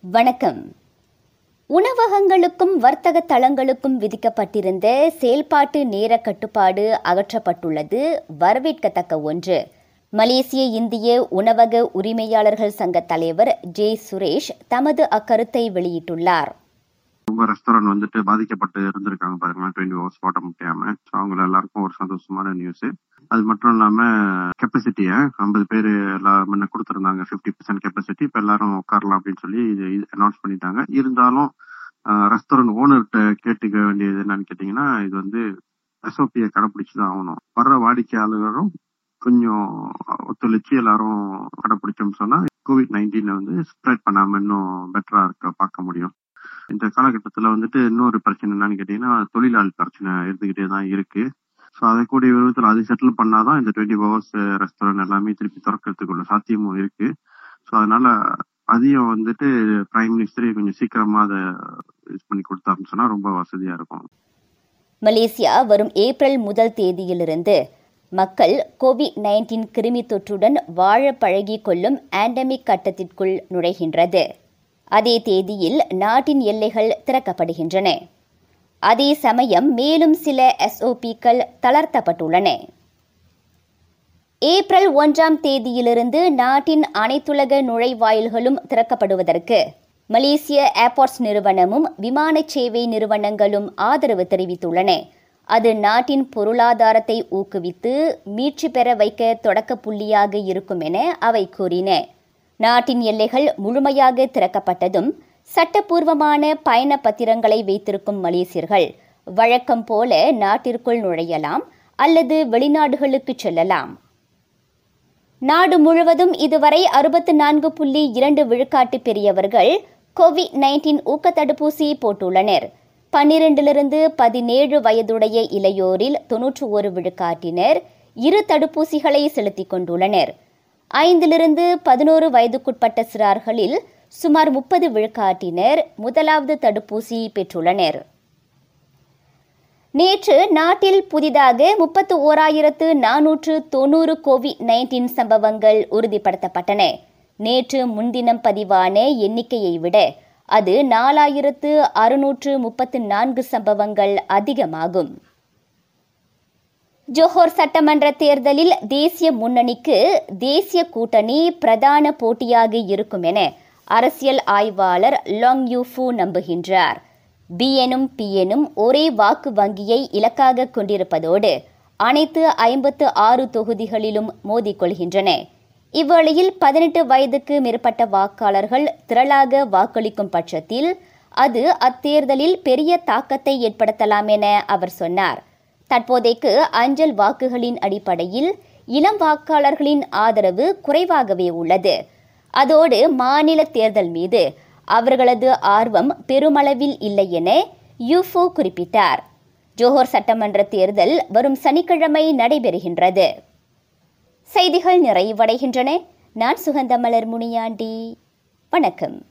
வணக்கம். உணவகங்களுக்கும் வர்த்தக தளங்களுக்கும் விதிக்கப்பட்டிருந்த செயல்பாட்டு நேர கட்டுப்பாடு அகற்றப்பட்டுள்ளது. வரவேற்கத்தக்க ஒன்று. மலேசிய இந்திய உணவக உரிமையாளர்கள் சங்க தலைவர் ஜே. சுரேஷ் தமது அக்கருத்தை வெளியிட்டுள்ளார். ரொம்ப ரெஸ்டாரண்ட் வந்துட்டு பாதிக்கப்பட்டு இருந்திருக்காங்க பாருங்களா டுவெண்ட்டி ஹவர்ஸ் ஓட்ட முடியாம ஸோ அவங்க எல்லாருக்கும் ஒரு சந்தோஷமான நியூஸ் அது மட்டும் இல்லாம கெப்பாசிட்டியை ஐம்பது பேர் எல்லா முன்ன கொடுத்துருந்தாங்க. ஃபிஃப்டி பர்சன்ட் கெப்பாசிட்டி இப்போ எல்லாரும் உட்காரலாம் அப்படின்னு சொல்லி இது அனௌன்ஸ் பண்ணிட்டாங்க. இருந்தாலும் ரெஸ்டாரண்ட் ஓனர்கிட்ட கேட்டுக்க வேண்டியது என்னன்னு கேட்டீங்கன்னா இது வந்து எஸ்ஓபியை கடைபிடிச்சு தான் ஆகணும். வர்ற வாடிக்கையாளர்களும் கொஞ்சம் ஒத்துழைச்சு எல்லாரும் கடைப்பிடிச்சோம்னு சொன்னா கோவிட் நைன்டீன் வந்து ஸ்ப்ரெட் பண்ணாம இன்னும் பெட்டரா இருக்க பார்க்க முடியும். இந்த காலகட்டத்தில் வந்துட்டு இன்னொரு பிரச்சனை என்னன்னு கேட்டீங்கன்னா தொழிலாளி பிரச்சனை இருந்துகிட்டே தான் இருக்கு. ஸோ அதை கூடிய விருப்பத்தில் அது செட்டில் பண்ணாதான் இந்த டுவெண்ட்டி ஹவர்ஸ் ரெஸ்டாரண்ட் எல்லாமே திருப்பி திறக்கிறதுக்குள்ள சாத்தியமும் இருக்கு. ஸோ அதனால அதையும் வந்துட்டு பிரைம் மினிஸ்டரே கொஞ்சம் சீக்கிரமா அதை யூஸ் பண்ணி கொடுத்தாருன்னு சொன்னா ரொம்ப வசதியா இருக்கும். மலேசியா வரும் ஏப்ரல் முதல் தேதியிலிருந்து மக்கள் கோவிட் நைன்டீன் கிருமி தொற்றுடன் வாழ பழகி கொள்ளும் ஆண்டமிக் கட்டத்திற்குள் நுழைகின்றது. அதே தேதியில் நாட்டின் எல்லைகள் திறக்கப்படுகின்றன. அதே சமயம் மேலும் சில எஸ்ஓபிக்கள் தளர்த்தப்பட்டுள்ளன. ஏப்ரல் ஒன்றாம் தேதியிலிருந்து நாட்டின் அனைத்துலக நுழைவாயில்களும் திறக்கப்படுவதற்கு மலேசிய ஏர்போர்ட்ஸ் நிறுவனமும் விமான சேவை நிறுவனங்களும் ஆதரவு தெரிவித்துள்ளன. அது நாட்டின் பொருளாதாரத்தை ஊக்குவித்து மீட்சி பெற வைக்க தொடக்க புள்ளியாக இருக்கும் என அவை கூறின. நாட்டின் எல்லைகள் முழுமையாக திறக்கப்பட்டதும் சட்டப்பூர்வமான பயண பத்திரங்களை வைத்திருக்கும் மலேசியர்கள் வழக்கம் போல நாட்டிற்குள் நுழையலாம் அல்லது வெளிநாடுகளுக்கு செல்லலாம். நாடு முழுவதும் இதுவரை அறுபத்து நான்கு புள்ளி இரண்டு விழுக்காட்டு பெரியவர்கள் கோவிட் நைன்டீன் ஊக்க தடுப்பூசி போட்டுள்ளனர். பன்னிரண்டிலிருந்து பதினேழு வயதுடைய இளையோரில் தொன்னூற்று ஒரு விழுக்காட்டினர் இரு தடுப்பூசிகளை செலுத்திக் கொண்டுள்ளனர். ஐந்திலிருந்து பதினோரு வயதுக்குட்பட்ட சிறார்களில் சுமார் முப்பது விழுக்காட்டினர் முதலாவது தடுப்பூசி பெற்றுள்ளனர். நேற்று நாட்டில் புதிதாக முப்பத்து ஓராயிரத்து நானூற்று தொன்னூறு கோவிட் நைன்டீன் சம்பவங்கள் உறுதிப்படுத்தப்பட்டன. நேற்று முன்தினம் பதிவான எண்ணிக்கையை விட அது நாலாயிரத்து அறுநூற்று முப்பத்து நான்கு சம்பவங்கள் அதிகமாகும். ஜோஹோர் சட்டமன்ற தேர்தலில் தேசிய முன்னணிக்கு தேசிய கூட்டணி பிரதான போட்டியாக இருக்கும் என அரசியல் ஆய்வாளர் லாங் யூஃபு நம்புகின்றார். பிஎனும் பிஎனும் ஒரே வாக்கு வங்கியை இலக்காக கொண்டிருப்பதோடு அனைத்து ஐம்பத்து ஆறு தொகுதிகளிலும் மோதிக்கொள்கின்றன இவ்வேளையில் பதினெட்டு வயதுக்கு மேற்பட்ட வாக்காளர்கள் திரளாக வாக்களிக்கும் பட்சத்தில் அது அத்தேர்தலில் பெரிய தாக்கத்தை ஏற்படுத்தலாம் என அவர் சொன்னார். தற்போதைக்கு அஞ்சல் வாக்குகளின் அடிப்படையில் இளம் வாக்காளர்களின் ஆதரவு குறைவாகவே உள்ளது. அதோடு மாநில தேர்தல் மீது அவர்களது ஆர்வம் பெருமளவில் இல்லை என யூஃபோ குறிப்பிட்டார். ஜோஹர் சட்டமன்ற தேர்தல் வரும் சனிக்கிழமை நடைபெறுகின்றது. செய்திகள் நிறைவடைகின்றன. நான் சுகந்தமலர் முனியாண்டி. வணக்கம்.